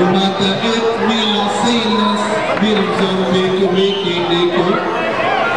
وما تقت من سيلس بيرمزو بيكو